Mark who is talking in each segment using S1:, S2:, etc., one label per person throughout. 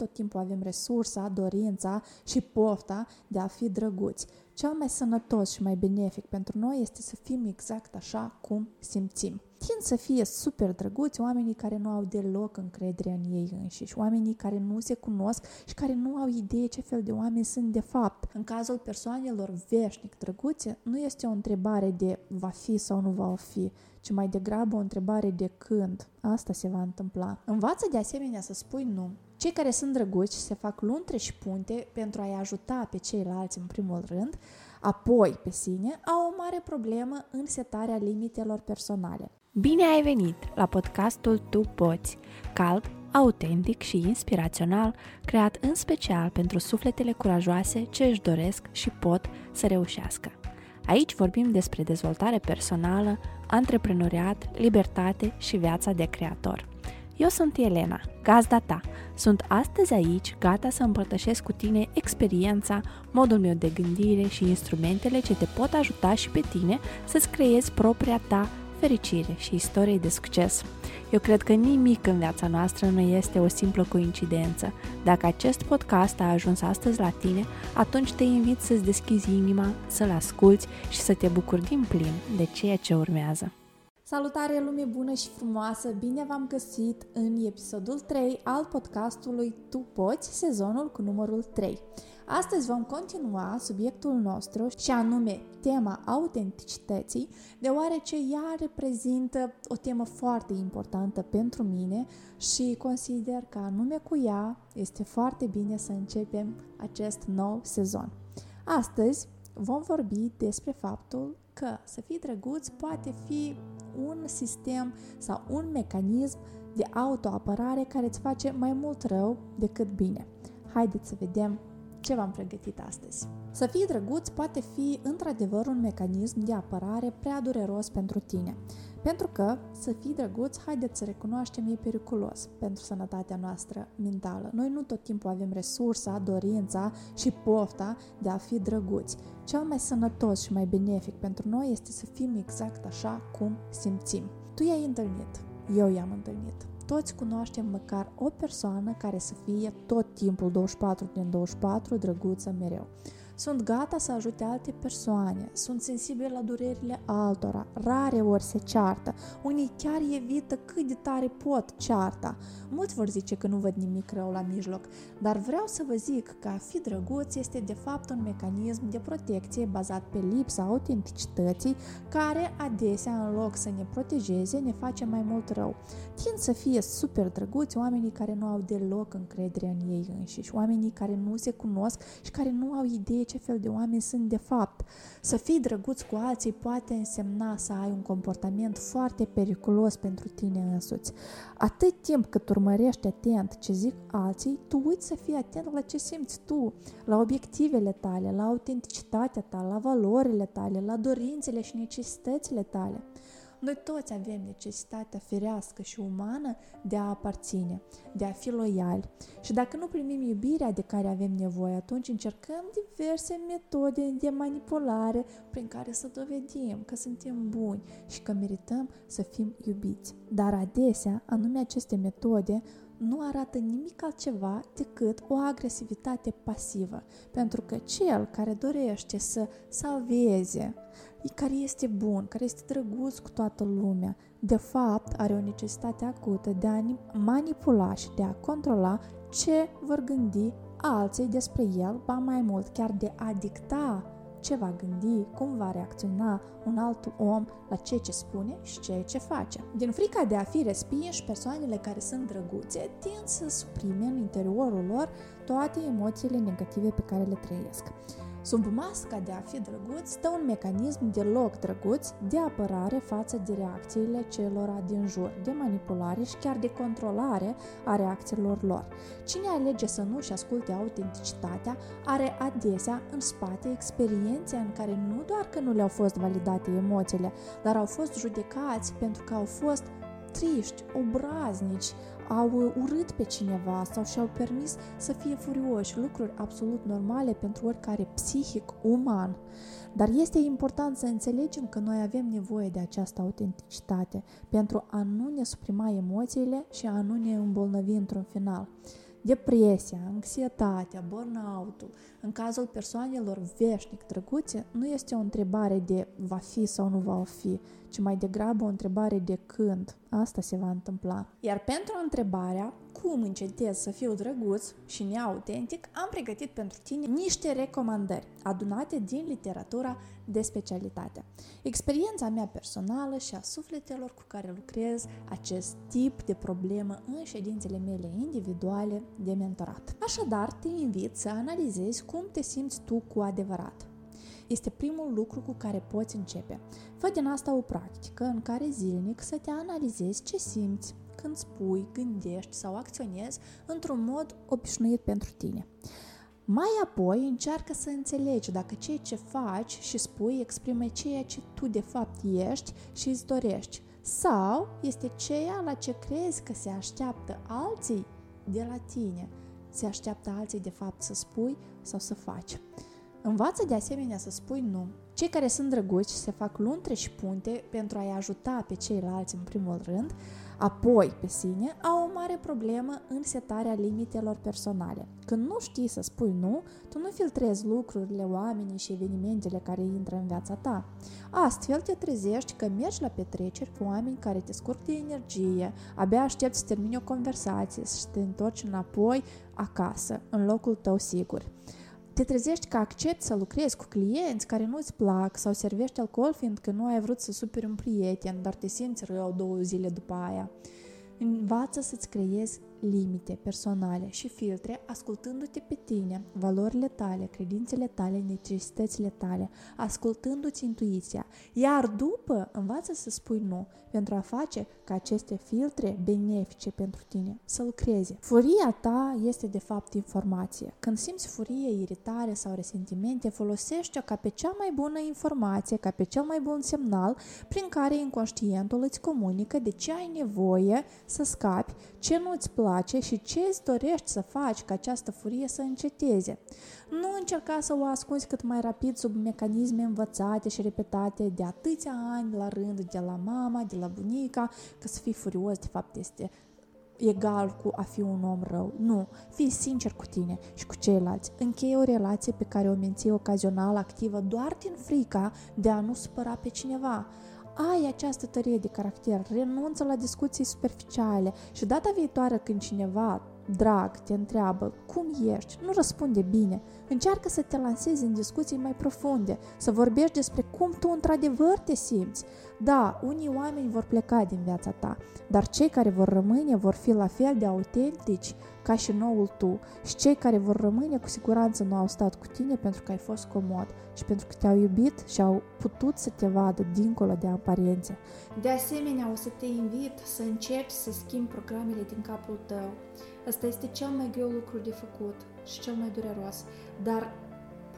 S1: tot timpul avem resursa, dorința și pofta de a fi drăguți. Cel mai sănătos și mai benefic pentru noi este să fim exact așa cum simțim. Tind să fie super drăguți oamenii care nu au deloc încredere în ei înșiși, oamenii care nu se cunosc și care nu au idee ce fel de oameni sunt de fapt. În cazul persoanelor veșnic drăguțe, nu este o întrebare de va fi sau nu va fi, ci mai degrabă o întrebare de când. Asta se va întâmpla. Învață de asemenea să spui nu. Cei care sunt drăguți se fac luntre și punte pentru a-i ajuta pe ceilalți în primul rând, apoi pe sine, au o mare problemă în setarea limitelor personale.
S2: Bine ai venit la podcastul Tu Poți, cald, autentic și inspirațional, creat în special pentru sufletele curajoase ce își doresc și pot să reușească. Aici vorbim despre dezvoltare personală, antreprenoriat, libertate și viața de creator. Eu sunt Elena, gazda ta. Sunt astăzi aici, gata să împărtășesc cu tine experiența, modul meu de gândire și instrumentele ce te pot ajuta și pe tine să-ți creezi propria ta fericire și istorie de succes. Eu cred că nimic în viața noastră nu este o simplă coincidență. Dacă acest podcast a ajuns astăzi la tine, atunci te invit să-ți deschizi inima, să-l asculți și să te bucuri din plin de ceea ce urmează.
S1: Salutare lume bună și frumoasă! Bine v-am găsit în episodul 3 al podcastului Tu Poți, sezonul cu numărul 3. Astăzi vom continua subiectul nostru și anume tema autenticității, deoarece ea reprezintă o temă foarte importantă pentru mine și consider că anume cu ea este foarte bine să începem acest nou sezon. Astăzi vom vorbi despre faptul că să fii drăguț poate fi un sistem sau un mecanism de autoapărare care îți face mai mult rău decât bine. Haideți să vedem ce v-am pregătit astăzi. Să fii drăguț poate fi într-adevăr un mecanism de apărare prea dureros pentru tine. Pentru că să fii drăguț, haideți să recunoaștem, e periculos pentru sănătatea noastră mentală. Noi nu tot timpul avem resursa, dorința și pofta de a fi drăguți. Cel mai sănătos și mai benefic pentru noi este să fim exact așa cum simțim. Tu i-ai întâlnit, eu i-am întâlnit toți cunoaștem măcar o persoană care să fie tot timpul 24 din 24 drăguță mereu. Sunt gata să ajute alte persoane, sunt sensibili la durerile altora, rare ori se ceartă, unii chiar evită cât de tare pot cearta. Mulți vor zice că nu văd nimic rău la mijloc, dar vreau să vă zic că a fi drăguț este de fapt un mecanism de protecție bazat pe lipsa autenticității, care adesea în loc să ne protejeze, ne face mai mult rău. Tind să fie super drăguți oamenii care nu au deloc încredere în ei înșiși, oamenii care nu se cunosc și care nu au idee ce fel de oameni sunt de fapt. Să fii drăguț cu alții poate însemna să ai un comportament foarte periculos pentru tine însuți. Atât timp cât urmărești atent ce zic alții, tu uiți să fii atent la ce simți tu, la obiectivele tale, la autenticitatea ta, la valorile tale, la dorințele și necesitățile tale. Noi toți avem necesitatea firească și umană de a aparține, de a fi loiali. Și dacă nu primim iubirea de care avem nevoie, atunci încercăm diverse metode de manipulare prin care să dovedim că suntem buni și că merităm să fim iubiți. Dar adesea, anume aceste metode nu arată nimic altceva decât o agresivitate pasivă, pentru că cel care dorește să salveze, care este bun, care este drăguț cu toată lumea, de fapt are o necesitate acută de a manipula și de a controla ce vor gândi alții despre el, ba mai mult, chiar de a dicta ce va gândi, cum va reacționa un alt om la ceea ce spune și ceea ce face. Din frica de a fi respinși, persoanele care sunt drăguțe tind să suprime în interiorul lor toate emoțiile negative pe care le trăiesc. Sub masca de a fi drăguț stă un mecanism de loc drăguț de apărare față de reacțiile celor din jur, de manipulare și chiar de controlare a reacțiilor lor. Cine alege să nu-și asculte autenticitatea are adesea în spate experiențe în care nu doar că nu le-au fost validate emoțiile, dar au fost judecați pentru că au fost triști, obraznici, au urât pe cineva sau și-au permis să fie furioși, lucruri absolut normale pentru oricare psihic uman. Dar este important să înțelegem că noi avem nevoie de această autenticitate pentru a nu ne suprima emoțiile și a nu ne îmbolnăvi într-un final. Depresia, anxietatea, burnout-ul, în cazul persoanelor veșnic drăguțe, nu este o întrebare de va fi sau nu va fi, ci mai degrabă o întrebare de când asta se va întâmpla. Iar pentru întrebarea cum încetez să fiu drăguț și neautentic, am pregătit pentru tine niște recomandări adunate din literatura de specialitate. Experiența mea personală și a sufletelor cu care lucrez acest tip de problemă în ședințele mele individuale de mentorat. Așadar, te invit să analizezi cum te simți tu cu adevărat. Este primul lucru cu care poți începe. Fă din asta o practică în care zilnic să te analizezi ce simți când spui, gândești sau acționezi într-un mod obișnuit pentru tine. Mai apoi încearcă să înțelegi dacă ceea ce faci și spui exprimă ceea ce tu de fapt ești și îți dorești sau este ceea la ce crezi că se așteaptă alții de la tine, se așteaptă alții de fapt să spui sau să faci. Învață de asemenea să spui nu. Cei care sunt drăguți se fac luntre și punte pentru a-i ajuta pe ceilalți în primul rând, apoi pe sine, au o mare problemă în setarea limitelor personale. Când nu știi să spui nu, tu nu filtrezi lucrurile, oamenii și evenimentele care intră în viața ta. Astfel te trezești că mergi la petreceri cu oameni care te scurg de energie, abia aștepți să termini o conversație și te întorci înapoi acasă, în locul tău sigur. Te trezești că accepti să lucrezi cu clienți care nu-ți plac sau servești alcool fiindcă nu ai vrut să superi un prieten, dar te simți rău două zile după aia. Învață să-ți creezi limite personale și filtre ascultându-te pe tine, valorile tale, credințele tale, necesitățile tale, ascultându-ți intuiția, iar după învață să spui nu pentru a face ca aceste filtre benefice pentru tine să lucreze. Furia ta este de fapt informație. Când simți furie, iritare sau resentimente, folosește-o ca pe cea mai bună informație, ca pe cel mai bun semnal prin care inconștientul îți comunică de ce ai nevoie să scapi, ce nu îți place place și ce îți dorești să faci ca această furie să înceteze. Nu încerca să o ascunzi cât mai rapid sub mecanisme învățate și repetate de atâția ani la rând de la mama, de la bunica, că să fii furios de fapt este egal cu a fi un om rău. Nu, fii sincer cu tine și cu ceilalți. Încheie o relație pe care o menții ocazional activă doar din frica de a nu supăra pe cineva ai această tărie de caracter, renunță la discuții superficiale și data viitoare când cineva drag te întreabă cum ești, nu răspunde bine. Încearcă să te lansezi în discuții mai profunde, să vorbești despre cum tu într-adevăr te simți. Da, unii oameni vor pleca din viața ta, dar cei care vor rămâne vor fi la fel de autentici ca și noul tu și cei care vor rămâne cu siguranță nu au stat cu tine pentru că ai fost comod și pentru că te-au iubit și au putut să te vadă dincolo de aparențe. De asemenea, o să te invit să încerci să schimbi programele din capul tău. Asta este cel mai greu lucru de făcut și cel mai dureros, dar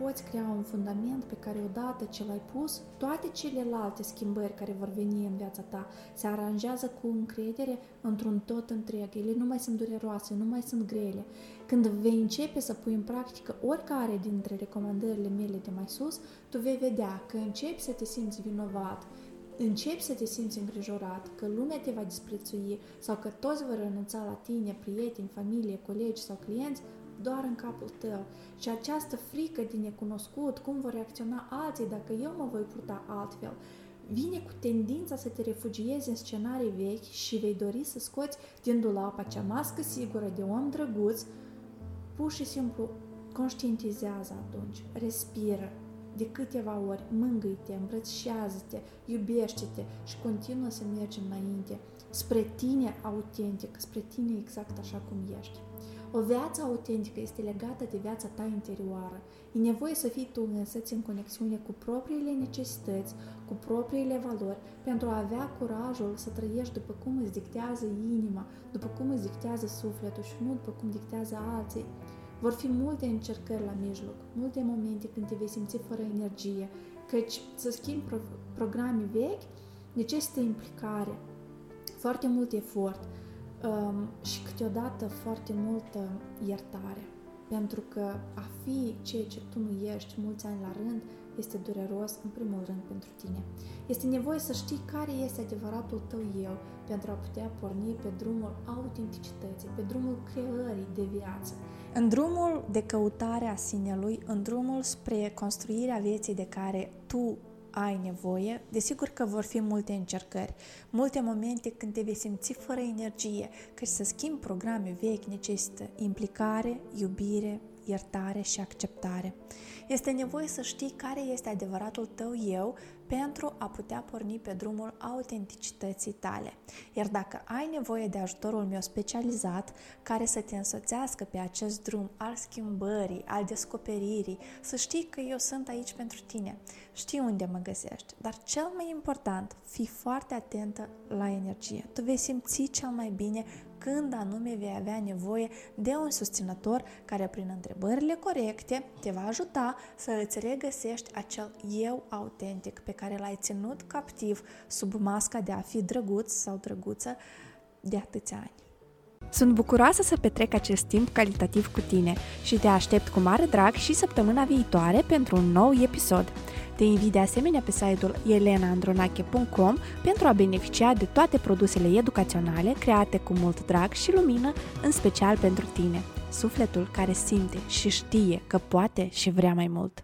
S1: poți crea un fundament pe care odată ce l-ai pus, toate celelalte schimbări care vor veni în viața ta se aranjează cu încredere într-un tot întreg. Ele nu mai sunt dureroase, nu mai sunt grele. Când vei începe să pui în practică oricare dintre recomandările mele de mai sus, tu vei vedea că începi să te simți vinovat, începi să te simți îngrijorat, că lumea te va disprețui sau că toți vor renunța la tine, prieteni, familie, colegi sau clienți, doar în capul tău. Și această frică de necunoscut, cum vor reacționa alții dacă eu mă voi purta altfel, vine cu tendința să te refugiezi în scenarii vechi și vei dori să scoți din dulap acea mască sigură de om drăguț, pur și simplu conștientizează atunci, respiră, de câteva ori, mângâi-te, îmbrățișează-te, iubește-te și continuă să mergi înainte, spre tine autentic, spre tine exact așa cum ești. O viață autentică este legată de viața ta interioară. E nevoie să fii tu însăți în conexiune cu propriile necesități, cu propriile valori, pentru a avea curajul să trăiești după cum îți dictează inima, după cum îți dictează sufletul și nu după cum dictează alții. Vor fi multe încercări la mijloc, multe momente când te vei simți fără energie, căci să schimbi pro- programe vechi necesită implicare, foarte mult efort, um, și câteodată foarte multă iertare. Pentru că a fi ceea ce tu nu ești mulți ani la rând este dureros în primul rând pentru tine. Este nevoie să știi care este adevăratul tău eu pentru a putea porni pe drumul autenticității, pe drumul creării de viață. În drumul de căutare a sinelui, în drumul spre construirea vieții de care tu ai nevoie, desigur că vor fi multe încercări, multe momente când te vei simți fără energie, că să schimbi programe vechi necesită implicare, iubire, iertare și acceptare. Este nevoie să știi care este adevăratul tău eu pentru a putea porni pe drumul autenticității tale. Iar dacă ai nevoie de ajutorul meu specializat care să te însoțească pe acest drum al schimbării, al descoperirii, să știi că eu sunt aici pentru tine. Știi unde mă găsești, dar cel mai important, fii foarte atentă la energie. Tu vei simți cel mai bine când anume vei avea nevoie de un susținător care prin întrebările corecte te va ajuta să îți regăsești acel eu autentic pe care l-ai ținut captiv sub masca de a fi drăguț sau drăguță de atâția ani.
S2: Sunt bucuroasă să petrec acest timp calitativ cu tine și te aștept cu mare drag și săptămâna viitoare pentru un nou episod. Te invit de asemenea pe site-ul elenaandronache.com pentru a beneficia de toate produsele educaționale create cu mult drag și lumină, în special pentru tine, sufletul care simte și știe că poate și vrea mai mult.